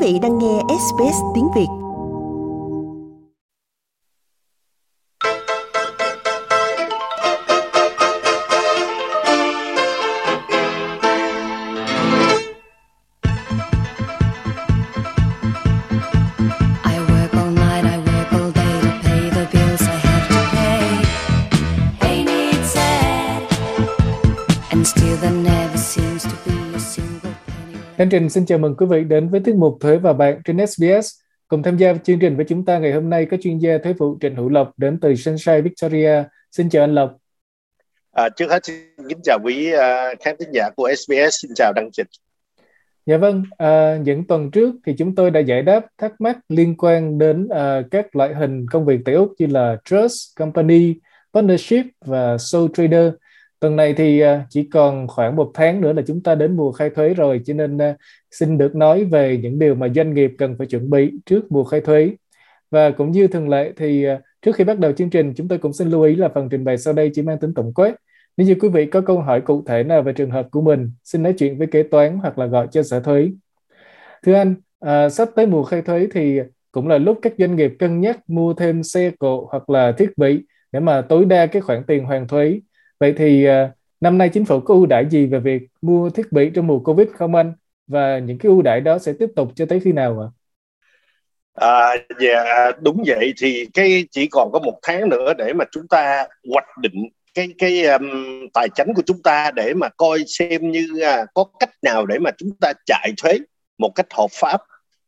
vị đang nghe SBS tiếng Việt. Chương trình xin chào mừng quý vị đến với tiết mục Thuế và Bạn trên SBS. Cùng tham gia chương trình với chúng ta ngày hôm nay có chuyên gia thuế vụ Trịnh Hữu Lộc đến từ Sunshine Victoria. Xin chào anh Lộc. À, trước hết xin kính chào quý uh, khán thính giả của SBS. Xin chào Đăng Trịnh. Dạ vâng, à, những tuần trước thì chúng tôi đã giải đáp thắc mắc liên quan đến à, các loại hình công việc tại Úc như là Trust, Company, Partnership và Sole Trader. Tuần này thì à, chỉ còn khoảng một tháng nữa là chúng ta đến mùa khai thuế rồi, cho nên à, xin được nói về những điều mà doanh nghiệp cần phải chuẩn bị trước mùa khai thuế. Và cũng như thường lệ thì à, trước khi bắt đầu chương trình, chúng tôi cũng xin lưu ý là phần trình bày sau đây chỉ mang tính tổng quát. Nếu như quý vị có câu hỏi cụ thể nào về trường hợp của mình, xin nói chuyện với kế toán hoặc là gọi cho sở thuế. Thưa anh, à, sắp tới mùa khai thuế thì cũng là lúc các doanh nghiệp cân nhắc mua thêm xe cộ hoặc là thiết bị để mà tối đa cái khoản tiền hoàn thuế Vậy thì à, năm nay chính phủ có ưu đãi gì về việc mua thiết bị trong mùa Covid không anh? Và những cái ưu đãi đó sẽ tiếp tục cho tới khi nào ạ? À, dạ đúng vậy thì cái chỉ còn có một tháng nữa để mà chúng ta hoạch định cái cái um, tài chính của chúng ta để mà coi xem như uh, có cách nào để mà chúng ta chạy thuế một cách hợp pháp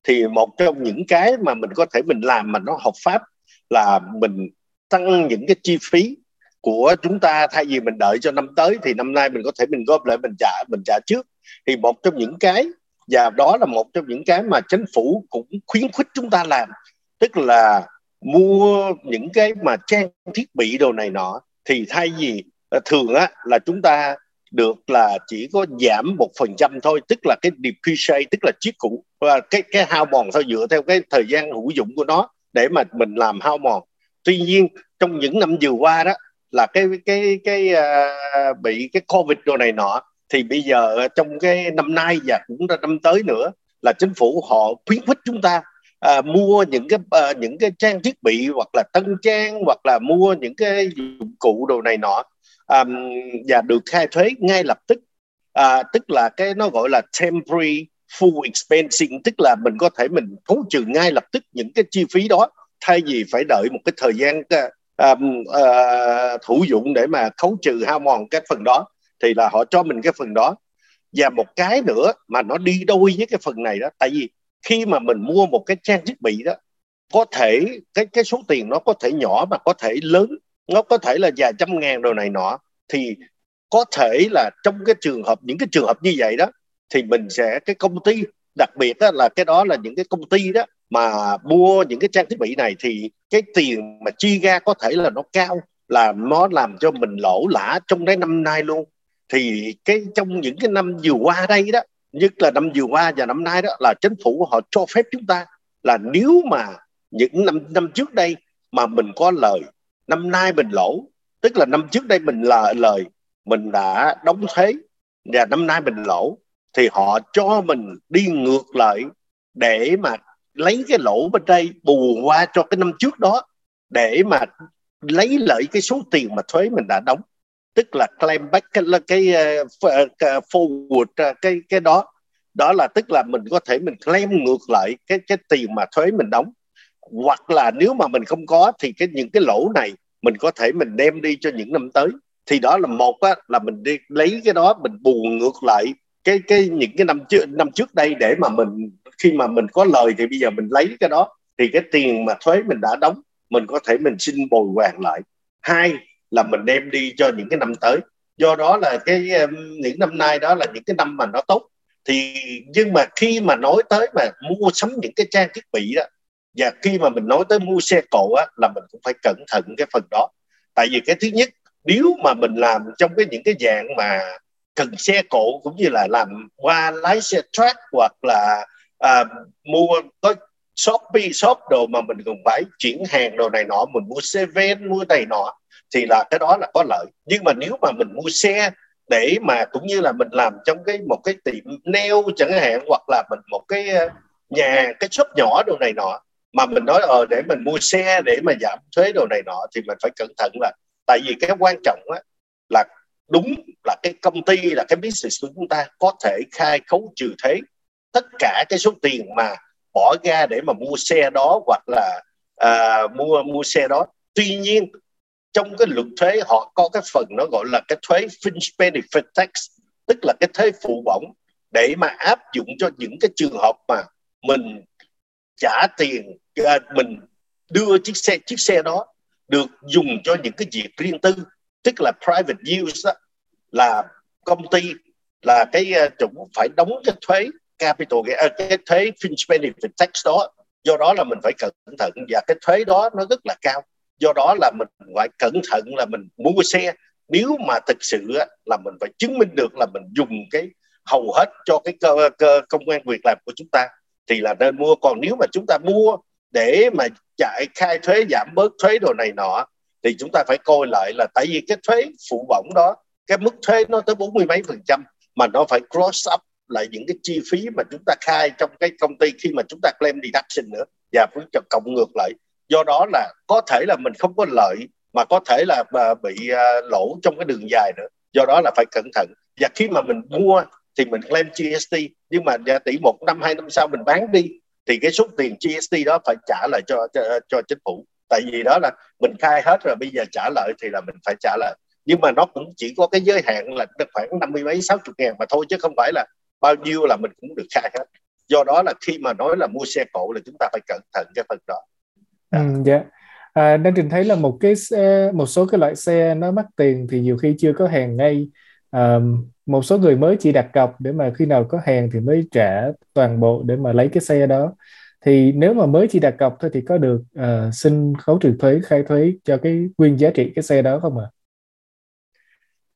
thì một trong những cái mà mình có thể mình làm mà nó hợp pháp là mình tăng những cái chi phí của chúng ta, thay vì mình đợi cho năm tới thì năm nay mình có thể mình góp lại, mình trả mình trả trước. Thì một trong những cái, và đó là một trong những cái mà chính phủ cũng khuyến khích chúng ta làm, tức là mua những cái mà trang thiết bị đồ này nọ. Thì thay vì ờ, thường á, là chúng ta được là chỉ có giảm một phần trăm thôi, tức là cái depreciate, tức là chiếc cũ, và cái cái hao mòn thôi, dựa theo cái thời gian hữu dụng của nó để mà mình làm hao mòn. Tuy nhiên, trong những năm vừa qua đó là cái cái cái uh, bị cái covid đồ này nọ thì bây giờ à, trong cái năm nay và cũng ra năm tới nữa là chính phủ họ khuyến khích chúng ta à, mua những cái à, những cái trang thiết bị hoặc là tân trang hoặc là mua những cái dụng cụ đồ này nọ à, và được khai thuế ngay lập tức. À, tức là cái nó gọi là temporary full expensing tức là mình có thể mình khấu trừ ngay lập tức những cái chi phí đó thay vì phải đợi một cái thời gian à, uh, uh, thủ dụng để mà khấu trừ hao mòn cái phần đó thì là họ cho mình cái phần đó. Và một cái nữa mà nó đi đôi với cái phần này đó tại vì khi mà mình mua một cái trang thiết bị đó có thể cái cái số tiền nó có thể nhỏ mà có thể lớn nó có thể là vài trăm ngàn đồ này nọ thì có thể là trong cái trường hợp những cái trường hợp như vậy đó thì mình sẽ cái công ty đặc biệt đó là cái đó là những cái công ty đó mà mua những cái trang thiết bị này thì cái tiền mà chi ra có thể là nó cao, là nó làm cho mình lỗ lã trong cái năm nay luôn. Thì cái trong những cái năm vừa qua đây đó, nhất là năm vừa qua và năm nay đó, là chính phủ họ cho phép chúng ta là nếu mà những năm năm trước đây mà mình có lời, năm nay mình lỗ, tức là năm trước đây mình là lời, mình đã đóng thuế và năm nay mình lỗ, thì họ cho mình đi ngược lại để mà lấy cái lỗ bên đây bù qua cho cái năm trước đó để mà lấy lợi cái số tiền mà thuế mình đã đóng. Tức là claim back cái cái uh, forward cái cái đó. Đó là tức là mình có thể mình claim ngược lại cái cái tiền mà thuế mình đóng. Hoặc là nếu mà mình không có thì cái những cái lỗ này mình có thể mình đem đi cho những năm tới. Thì đó là một á, là mình đi lấy cái đó mình bù ngược lại cái cái những cái năm trước năm trước đây để mà mình khi mà mình có lời thì bây giờ mình lấy cái đó, thì cái tiền mà thuế mình đã đóng, mình có thể mình xin bồi hoàn lại. Hai là mình đem đi cho những cái năm tới. Do đó là cái những năm nay đó là những cái năm mà nó tốt. Thì, nhưng mà khi mà nói tới mà mua sắm những cái trang thiết bị đó, và khi mà mình nói tới mua xe cộ á, là mình cũng phải cẩn thận cái phần đó. Tại vì cái thứ nhất, nếu mà mình làm trong cái những cái dạng mà cần xe cộ cũng như là làm qua lái xe track hoặc là à, mua có shopee shop đồ mà mình còn phải chuyển hàng đồ này nọ mình mua xe ven mua này nọ thì là cái đó là có lợi. Nhưng mà nếu mà mình mua xe để mà cũng như là mình làm trong cái một cái tiệm nail chẳng hạn hoặc là mình một cái ờ, nhà cái shop nhỏ đồ này nọ mà mình nói ờ để mình mua xe để mà giảm thuế đồ này nọ thì mình phải cẩn thận là tại vì cái quan trọng á, là đúng là cái công ty là cái business của chúng ta có thể khai khấu trừ thuế tất cả cái số tiền mà bỏ ra để mà mua xe đó hoặc là à, mua mua xe đó. Tuy nhiên trong cái luật thuế họ có cái phần nó gọi là cái thuế fringe benefit tax tức là cái thuế phụ bổng để mà áp dụng cho những cái trường hợp mà mình trả tiền à, mình đưa chiếc xe chiếc xe đó được dùng cho những cái việc riêng tư tức là private use đó, là công ty là cái à, chủ phải đóng cái thuế capital uh, cái thuế fringe benefit tax đó do đó là mình phải cẩn thận và cái thuế đó nó rất là cao. Do đó là mình phải cẩn thận là mình mua xe. Nếu mà thực sự là mình phải chứng minh được là mình dùng cái hầu hết cho cái cơ, cơ công an việc làm của chúng ta thì là nên mua. Còn nếu mà chúng ta mua để mà chạy khai thuế giảm bớt thuế đồ này nọ thì chúng ta phải coi lại là tại vì cái thuế phụ bổng đó cái mức thuế nó tới bốn mươi mấy phần trăm mà nó phải cross up lại những cái chi phí mà chúng ta khai trong cái công ty khi mà chúng ta claim deduction nữa và phải cộng ngược lại. Do đó là có thể là mình không có lợi mà có thể là à, bị à, lỗ trong cái đường dài nữa. Do đó là phải cẩn thận. Và khi mà mình mua thì mình claim GST nhưng mà giá tỷ một năm hai năm sau mình bán đi thì cái số tiền GST đó phải trả lại cho cho, cho chính phủ. Tại vì đó là mình khai hết rồi bây giờ trả lợi thì là mình phải trả lợi nhưng mà nó cũng chỉ có cái giới hạn là khoảng năm mươi mấy sáu chục ngàn mà thôi chứ không phải là bao nhiêu là mình cũng được khai hết do đó là khi mà nói là mua xe cộ là chúng ta phải cẩn thận cái phần đó ừ, dạ à, đang trình thấy là một cái xe, một số cái loại xe nó mắc tiền thì nhiều khi chưa có hàng ngay à, một số người mới chỉ đặt cọc để mà khi nào có hàng thì mới trả toàn bộ để mà lấy cái xe đó thì nếu mà mới chỉ đặt cọc thôi thì có được uh, xin khấu trừ thuế khai thuế cho cái nguyên giá trị cái xe đó không ạ? À?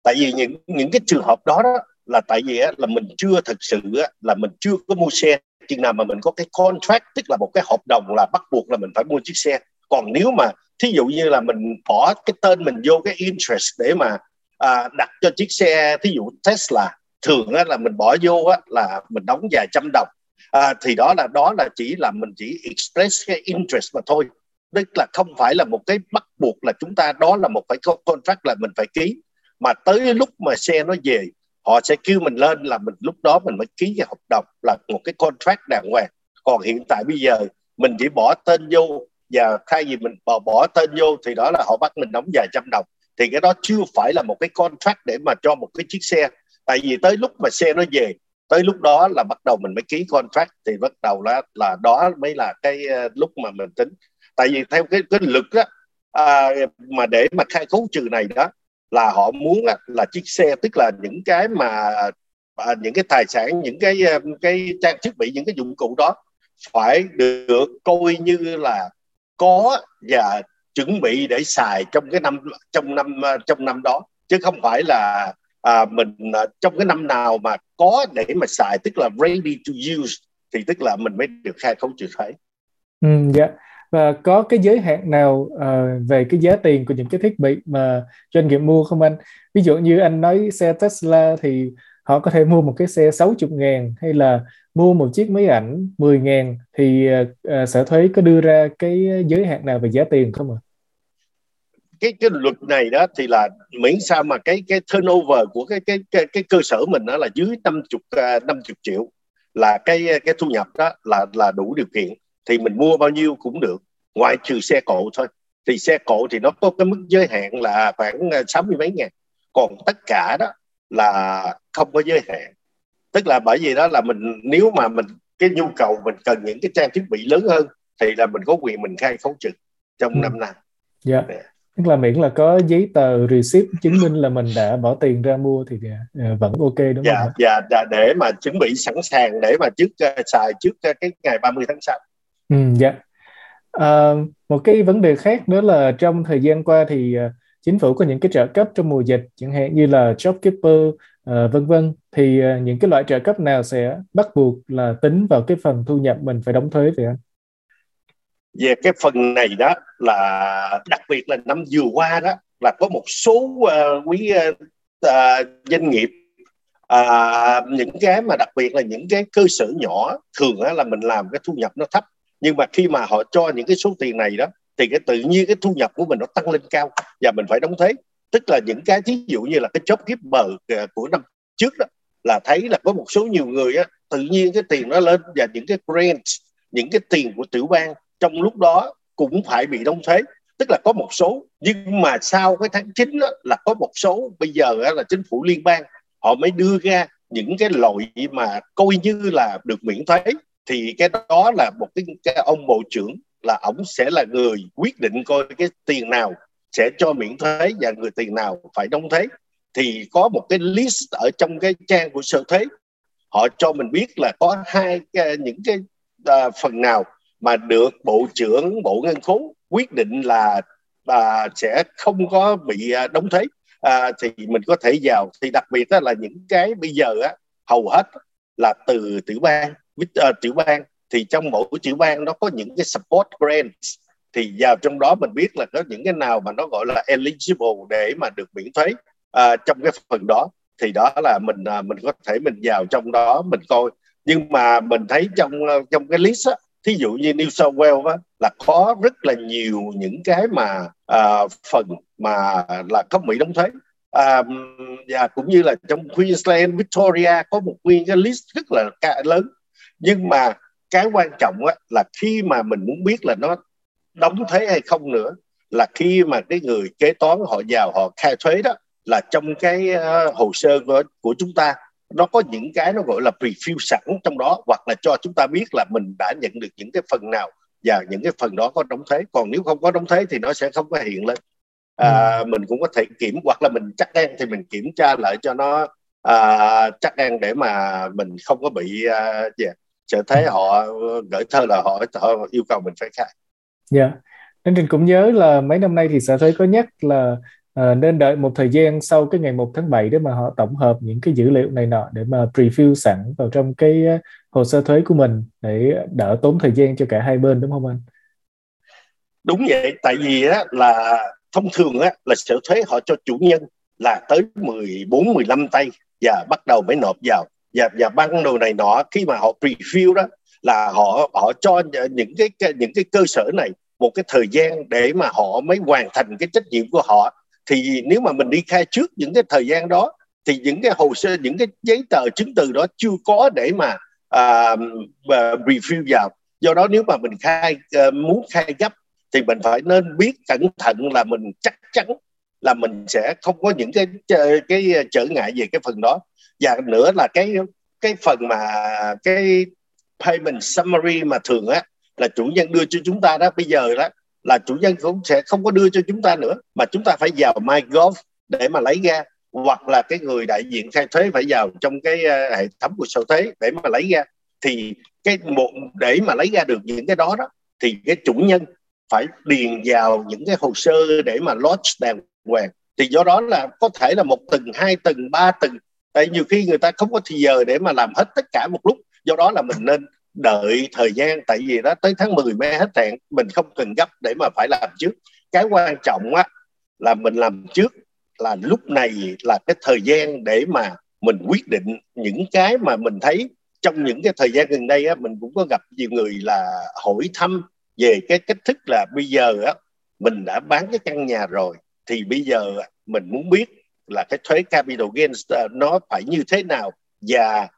Tại vì những những cái trường hợp đó, đó là tại vì á, là mình chưa thực sự á, là mình chưa có mua xe. Chừng nào mà mình có cái contract tức là một cái hợp đồng là bắt buộc là mình phải mua chiếc xe. Còn nếu mà thí dụ như là mình bỏ cái tên mình vô cái interest để mà à, đặt cho chiếc xe thí dụ Tesla thường á, là mình bỏ vô á, là mình đóng vài trăm đồng. À, thì đó là đó là chỉ là mình chỉ express cái interest mà thôi. Tức là không phải là một cái bắt buộc là chúng ta đó là một cái contract là mình phải ký. Mà tới lúc mà xe nó về họ sẽ kêu mình lên là mình lúc đó mình mới ký cái hợp đồng là một cái contract đàng hoàng. Còn hiện tại bây giờ mình chỉ bỏ tên vô và thay vì mình bỏ bỏ tên vô thì đó là họ bắt mình đóng vài trăm đồng thì cái đó chưa phải là một cái contract để mà cho một cái chiếc xe. Tại vì tới lúc mà xe nó về tới lúc đó là bắt đầu mình mới ký contract thì bắt đầu là là đó mới là cái uh, lúc mà mình tính. Tại vì theo cái cái lực đó à, mà để mà khai khấu trừ này đó là họ muốn là chiếc xe tức là những cái mà à, những cái tài sản những cái cái trang thiết bị những cái dụng cụ đó phải được coi như là có và chuẩn bị để xài trong cái năm trong năm à, trong năm đó chứ không phải là à, mình à, trong cái năm nào mà có để mà xài tức là ready to use thì tức là mình mới được khai khấu trừ thuế. Ừ, dạ và có cái giới hạn nào uh, về cái giá tiền của những cái thiết bị mà doanh nghiệp mua không anh? Ví dụ như anh nói xe Tesla thì họ có thể mua một cái xe 60 ngàn hay là mua một chiếc máy ảnh 10 ngàn thì uh, sở thuế có đưa ra cái giới hạn nào về giá tiền không ạ? À? cái cái luật này đó thì là miễn sao mà cái cái turnover của cái cái cái, cái cơ sở mình đó là dưới 50 50 à, triệu là cái cái thu nhập đó là là đủ điều kiện thì mình mua bao nhiêu cũng được ngoại trừ xe cộ thôi thì xe cộ thì nó có cái mức giới hạn là khoảng ờ, sáu mươi mấy ngàn còn tất cả đó là không có giới hạn tức là bởi vì đó là mình nếu mà mình cái nhu cầu mình cần những cái trang thiết bị lớn hơn thì là mình có quyền mình khai khấu trừ trong ừ. năm nay dạ yeah. yeah. tức là miễn là có giấy tờ receipt chứng minh là mình đã bỏ tiền ra mua thì uh, vẫn ok đúng dạ, không? Dạ, dạ để mà chuẩn bị sẵn sàng để mà trước uh, xài trước uh, cái ngày 30 tháng 6. Ừ, dạ. À, một cái vấn đề khác nữa là trong thời gian qua thì uh, chính phủ có những cái trợ cấp trong mùa dịch chẳng hạn như là JobKeeper uh, vân vân thì uh, những cái loại trợ cấp nào sẽ bắt buộc là tính vào cái phần thu nhập mình phải đóng thuế vậy anh? Về cái phần này đó là đặc biệt là năm vừa qua đó là có một số uh, quý uh, uh, doanh nghiệp uh, những cái mà đặc biệt là những cái cơ sở nhỏ thường uh, là mình làm cái thu nhập nó thấp nhưng mà khi mà họ cho những cái số tiền này đó thì cái tự nhiên cái thu nhập của mình nó tăng lên cao và mình phải đóng thuế. Tức là những cái thí dụ như là cái chốt kiếp bờ của năm trước đó là thấy là có một số nhiều người á tự nhiên cái tiền nó lên và những cái grant những cái tiền của tiểu bang trong lúc đó cũng phải bị đóng thuế. Tức là có một số nhưng mà sau cái tháng 9 đó, là có một số bây giờ là chính phủ liên bang họ mới đưa ra những cái loại mà coi như là được miễn thuế thì cái đó là một cái, cái ông bộ trưởng là ông sẽ là người quyết định coi cái tiền nào sẽ cho miễn thuế và người tiền nào phải đóng thuế. Thì có một cái list ở trong cái trang của sở thuế. Họ cho mình biết là có hai cái, những cái uh, phần nào mà được bộ trưởng bộ ngân khố quyết định là uh, sẽ không có bị uh, đóng thuế. Uh, thì mình có thể vào thì đặc biệt đó là những cái bây giờ á hầu hết là từ tiểu bang uh, tiểu bang thì trong mỗi tiểu bang nó có những cái support grants. Thì vào trong đó mình biết là có những cái nào mà nó gọi là eligible để mà được miễn thuế uh, trong cái phần đó. Thì đó là mình uh, mình có thể mình vào trong đó mình coi. Nhưng mà mình thấy trong uh, trong cái list á thí dụ như New South Wales á, là có rất là nhiều những cái mà uh, phần mà là có Mỹ đóng thuế. À, và cũng như là trong Queensland, Victoria có một nguyên cái list rất là lớn nhưng mà cái quan trọng á, là khi mà mình muốn biết là nó đóng thuế hay không nữa là khi mà cái người kế toán họ vào họ khai thuế đó là trong cái uh, hồ sơ của, của chúng ta nó có những cái nó gọi là preview sẵn trong đó hoặc là cho chúng ta biết là mình đã nhận được những cái phần nào và những cái phần đó có đóng thuế còn nếu không có đóng thuế thì nó sẽ không có hiện lên à, ừ. mình cũng có thể kiểm hoặc là mình chắc ăn thì mình kiểm tra lại cho nó à, chắc ăn để mà mình không có bị à, yeah, sẽ thấy họ gửi thơ là họ, họ yêu cầu mình phải khai dạ yeah. Nên Trình cũng nhớ là mấy năm nay thì sở thuế có nhắc là à, nên đợi một thời gian sau cái ngày 1 tháng 7 để mà họ tổng hợp những cái dữ liệu này nọ để mà preview sẵn vào trong cái hồ sơ thuế của mình để đỡ tốn thời gian cho cả hai bên đúng không anh? Đúng vậy, tại vì á, là thông thường á, là sở thuế họ cho chủ nhân là tới 14 15 tay và bắt đầu mới nộp vào và và ban đồ này nọ khi mà họ preview đó là họ họ cho những cái những cái cơ sở này một cái thời gian để mà họ mới hoàn thành cái trách nhiệm của họ. Thì nếu mà mình đi khai trước những cái thời gian đó thì những cái hồ sơ những cái giấy tờ chứng từ đó chưa có để mà à, uh, review vào. Do đó nếu mà mình khai uh, muốn khai gấp thì mình phải nên biết cẩn thận là mình chắc chắn là mình sẽ không có những cái cái ờ, trở ngại về cái phần đó. Và nữa là cái cái phần mà cái payment summary mà thường á, là chủ nhân đưa cho chúng ta đó, bây giờ đó, là chủ nhân cũng sẽ không có đưa cho chúng ta nữa, mà chúng ta phải vào MyGov để mà lấy ra, hoặc là cái người đại diện khai thuế phải vào trong cái ờ, hệ thống của sở thuế để mà lấy ra. Thì cái một, để mà lấy ra được những cái đó đó, thì cái chủ nhân phải điền vào những cái hồ sơ để mà lodge đàng hoàng. Thì do đó là có thể là một tuần hai tuần ba tuần tại nhiều khi người ta không có thì giờ để mà làm hết tất cả một lúc. Do đó là mình nên đợi thời gian. Tại vì đó, tới tháng 10 mới hết hạn, mình không cần gấp để mà phải làm trước. Cái quan trọng á, là mình làm trước là lúc này là cái thời gian để mà mình quyết định những cái mà mình thấy trong những cái thời gian gần đây á, mình cũng có gặp nhiều người là hỏi thăm về cái cách thức là bây giờ á, mình đã bán cái căn nhà rồi thì bây giờ mình muốn biết là cái thuế capital gains ờ, nó phải như thế nào và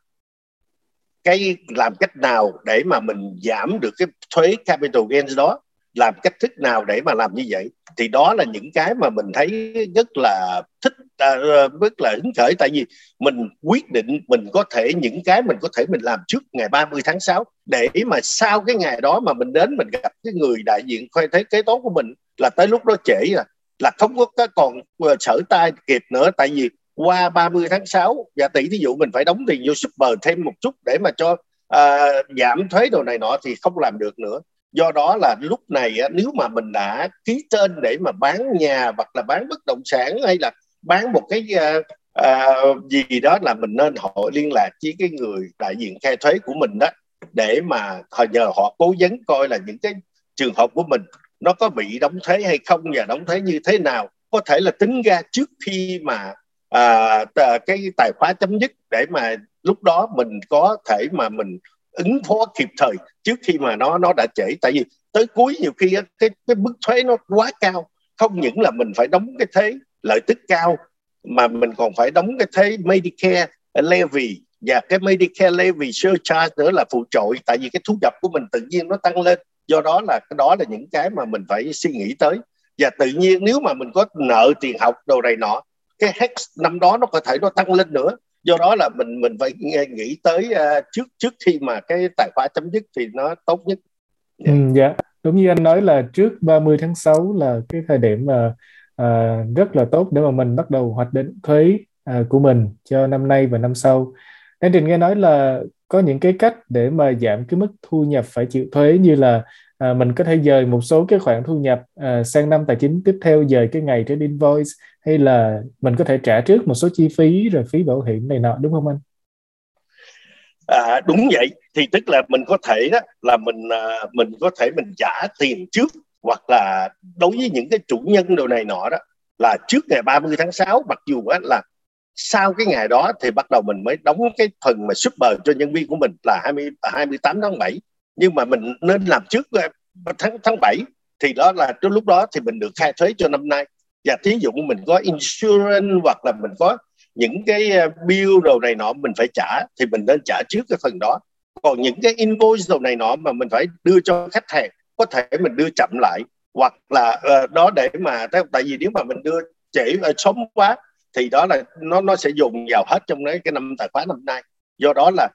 cái làm cách nào để mà mình giảm được cái thuế capital gains đó? Làm cách thức nào để mà làm như vậy? Thì đó là những cái mà mình thấy rất là thích ờ, rất là hứng khởi. Tại vì mình quyết định mình có thể, những cái mình có thể mình làm trước ngày 30 tháng 6 để mà sau cái ngày đó mà mình đến mình gặp cái người đại diện khoai thế kế toán của mình là tới lúc đó trễ rồi là không có còn sở tay kịp nữa. Tại vì qua 30 tháng 6 và tỷ thí dụ mình phải đóng tiền vô super thêm một chút để mà cho uh, giảm thuế đồ này nọ thì không làm được nữa. Do đó là lúc này nếu mà mình đã ký tên để mà bán nhà hoặc là bán bất động sản hay là bán một cái uh, uh, gì đó là mình nên hội liên lạc với cái người đại diện khai thuế của mình đó để mà họ nhờ họ cố vấn coi là những cái trường hợp của mình nó có bị đóng thuế hay không và đóng thuế như thế nào? Có thể là tính ra trước khi mà à, cái tài khoá chấm dứt để mà lúc đó mình có thể mà mình ứng phó kịp thời trước khi mà nó nó đã trễ. Tại vì tới cuối nhiều khi cái cái mức thuế nó quá cao. Không những là mình phải đóng cái thuế lợi tức cao mà mình còn phải đóng cái thuế Medicare levy và cái Medicare levy surcharge nữa là phụ trội. Tại vì cái thu nhập của mình tự nhiên nó tăng lên do đó là cái đó là những cái mà mình phải suy nghĩ tới. Và tự nhiên nếu mà mình có nợ tiền học đồ này nọ cái hex năm đó nó có thể nó tăng lên nữa. Do đó là mình mình phải nghĩ tới uh, trước trước khi mà cái tài khoá chấm dứt thì nó tốt nhất. Yeah. Ừ, dạ. Đúng như anh nói là trước 30 tháng 6 là cái thời điểm mà uh, rất là tốt để mà mình bắt đầu hoạch định thuế uh, của mình cho năm nay và năm sau. Anh Trình nghe nói là có những cái cách để mà giảm cái mức thu nhập phải chịu thuế như là à, mình có thể dời một số cái khoản thu nhập à, sang năm tài chính tiếp theo dời cái ngày trên invoice hay là mình có thể trả trước một số chi phí rồi phí bảo hiểm này nọ đúng không anh? À, đúng vậy thì tức là mình có thể đó là mình à, mình có thể mình trả tiền trước hoặc là đối với những cái chủ nhân đồ này nọ đó là trước ngày 30 tháng 6 mặc dù á, là sau cái ngày đó thì bắt đầu mình mới đóng cái phần mà super cho nhân viên của mình là 20 28 à, tháng 7 nhưng mà mình nên làm trước ờ, tháng tháng 7 thì đó là trước lúc đó thì mình được khai thuế cho năm nay. Và thí dụ mình có insurance hoặc là mình có những cái ờ, bill đồ này nọ mình phải trả thì mình nên trả trước cái phần đó. Còn những cái invoice đồ này nọ mà mình phải đưa cho khách hàng có thể mình đưa chậm lại. Hoặc là uh, đó để mà tại vì nếu mà mình đưa trễ uh, sớm quá thì đó là nó nó sẽ dùng vào hết trong đấy cái năm tài khoá năm nay. Do đó là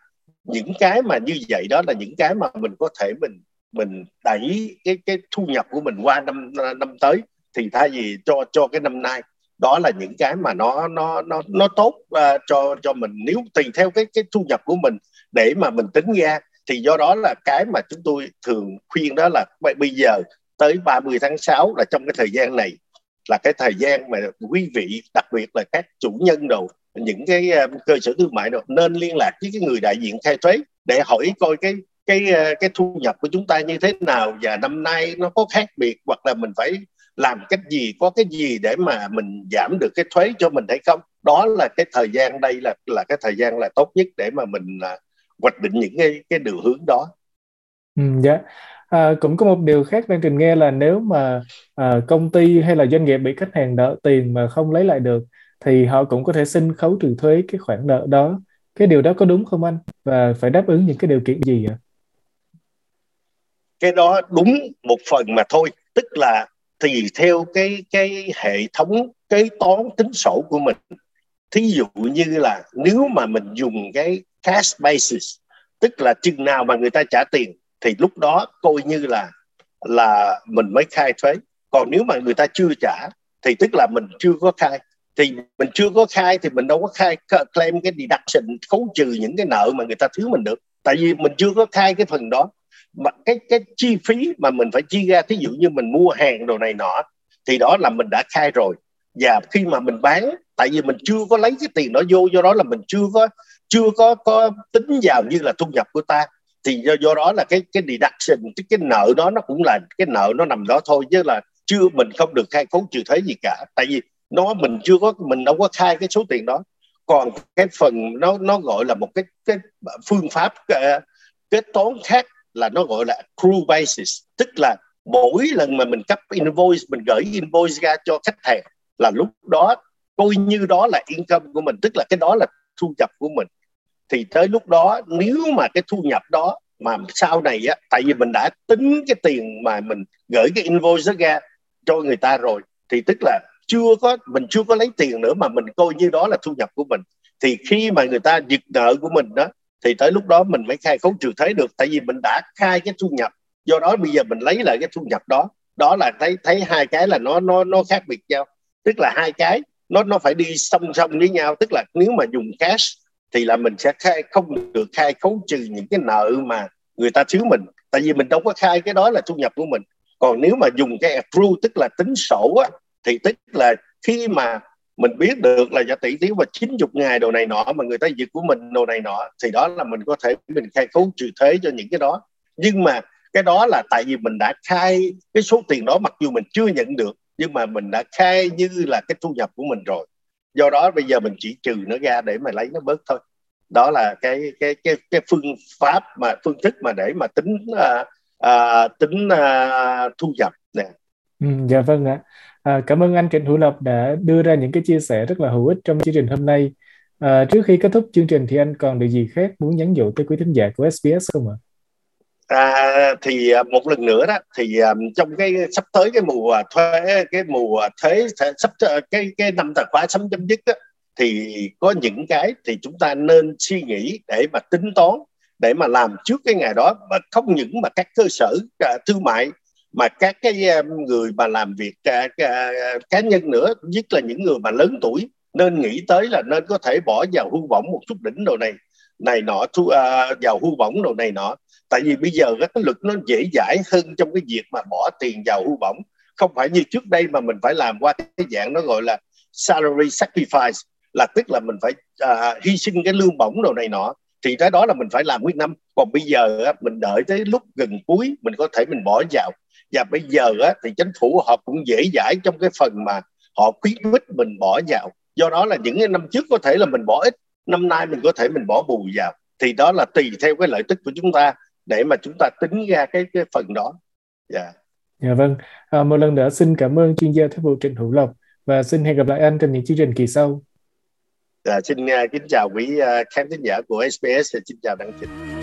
những cái mà như vậy đó là những cái mà mình có thể mình mình đẩy cái cái thu nhập của mình qua năm năm tới. Thì thay vì cho cho cái năm nay đó là những cái mà nó nó nó nó tốt uh, cho cho mình. Nếu tùy theo cái cái thu nhập của mình để mà mình tính ra thì do đó là cái mà chúng tôi thường khuyên đó là bây giờ tới 30 tháng 6 là trong cái thời gian này là cái thời gian mà quý vị đặc biệt là các chủ nhân đầu những cái ờ, cơ sở thương mại đó nên liên lạc với cái người đại diện khai thuế để hỏi coi cái cái ờ, cái thu nhập của chúng ta như thế nào và năm nay nó có khác biệt hoặc là mình phải làm cách gì có cái gì để mà mình giảm được cái thuế cho mình hay không đó là cái thời gian đây là là cái thời gian là tốt nhất để mà mình ờ, hoạch định những cái cái đường hướng đó. Ừ, dạ. À, cũng có một điều khác đang trình nghe là nếu mà à, công ty hay là doanh nghiệp bị khách hàng nợ tiền mà không lấy lại được thì họ cũng có thể xin khấu trừ thuế cái khoản nợ đó. Cái điều đó có đúng không anh? Và phải đáp ứng những cái điều kiện gì ạ? Cái đó đúng một phần mà thôi. Tức là tùy theo cái cái hệ thống kế toán tính sổ của mình. Thí dụ như là nếu mà mình dùng cái cash basis tức là chừng nào mà người ta trả tiền thì lúc đó coi như là là mình mới khai thuế. Còn nếu mà người ta chưa trả, thì tức là mình chưa có khai. Thì mình chưa có khai thì mình đâu có khai claim cái deduction, khấu trừ những cái nợ mà người ta thiếu mình được. Tại vì mình chưa có khai cái phần đó. Mà cái cái chi phí mà mình phải chi ra, thí dụ như mình mua hàng đồ này nọ, thì đó là mình đã khai rồi. Và khi mà mình bán, tại vì mình chưa có lấy cái tiền đó vô, do đó là mình chưa có chưa có có tính vào như là thu nhập của ta thì do, do đó là cái cái deduction cái, cái nợ đó nó cũng là cái nợ nó nằm đó thôi chứ là chưa mình không được khai khấu trừ thuế gì cả. Tại vì nó mình chưa có mình đâu có khai cái số tiền đó. Còn cái phần nó nó gọi là một cái cái phương pháp uh, kết toán khác là nó gọi là accrual basis. Tức là mỗi lần mà mình cấp invoice mình gửi invoice ra cho khách hàng là lúc đó coi như đó là income của mình tức là cái đó là thu nhập của mình thì tới lúc đó, nếu mà cái thu nhập đó mà sau này á, tại vì mình đã tính cái tiền mà mình gửi cái invoice ra cho người ta rồi, thì tức là chưa có, mình chưa có lấy tiền nữa mà mình coi như đó là thu nhập của mình. Thì khi mà người ta giật nợ của mình đó, thì tới lúc đó mình mới khai khấu trừ thuế được, tại vì mình đã khai cái thu nhập. Do đó bây giờ mình lấy lại cái thu nhập đó. Đó là thấy thấy hai cái là nó nó nó khác biệt nhau. Tức là hai cái, nó nó phải đi song song với nhau. Tức là nếu mà dùng cash thì là mình sẽ khai, không được khai khấu trừ những cái nợ mà người ta thiếu mình. Tại vì mình đâu có khai cái đó là thu nhập của mình. Còn nếu mà dùng cái accrue tức là tính sổ á, thì tức là khi mà mình biết được là giá tỷ thiếu và 90 ngày đồ này nọ mà người ta giật của mình đồ này nọ, thì đó là mình có thể mình khai khấu trừ thuế cho những cái đó. Nhưng mà cái đó là tại vì mình đã khai cái số tiền đó, mặc dù mình chưa nhận được, nhưng mà mình đã khai như là cái thu nhập của mình rồi do đó bây giờ mình chỉ trừ nó ra để mà lấy nó bớt thôi. Đó là cái cái cái cái phương pháp mà phương thức mà để mà tính uh, uh, tính uh, thu nhập nè. Ừ, dạ vâng ạ. À, cảm ơn anh Trịnh Hữu Lộc đã đưa ra những cái chia sẻ rất là hữu ích trong chương trình hôm nay. À, trước khi kết thúc chương trình thì anh còn điều gì khác muốn nhắn dụ tới quý thính giả của SBS không ạ? À, thì à, một lần nữa đó thì à, trong cái sắp tới cái mùa thuế cái mùa thuế sắp cái cái năm tài khoá sắp chấm dứt đó, thì có những cái thì chúng ta nên suy nghĩ để mà tính toán để mà làm trước cái ngày đó mà không những mà các cơ sở uh, thương mại mà các cái um, người mà làm việc uh, uh, cá nhân nữa nhất là những người mà lớn tuổi nên nghĩ tới là nên có thể bỏ vào hư vọng một chút đỉnh đồ này này nọ thu uh, vào hưu bổng đồ này nọ. Tại vì bây giờ cái luật nó dễ dãi hơn trong cái việc mà bỏ tiền vào hưu bổng. Không phải như trước đây mà mình phải làm qua cái dạng nó gọi là salary sacrifice là tức là mình phải uh, hy sinh cái lương bổng đồ này nọ. Thì cái đó là mình phải làm nguyên năm. Còn bây giờ á, mình đợi tới lúc gần cuối mình có thể mình bỏ vào. Và bây giờ á, thì chính phủ họ cũng dễ dãi trong cái phần mà họ khuyến khích mình bỏ vào. Do đó là những cái năm trước có thể là mình bỏ ít năm nay mình có thể mình bỏ bù vào. Thì đó là tùy theo cái lợi tức của chúng ta để mà chúng ta tính ra cái cái phần đó. Dạ. Yeah. dạ vâng. À, một lần nữa xin cảm ơn chuyên gia thuế vụ Trịnh Hữu Lộc và xin hẹn gặp lại anh trong những chương trình kỳ sau. Dạ, xin uh, kính chào quý uh, khán thính giả của SBS và xin chào đăng trình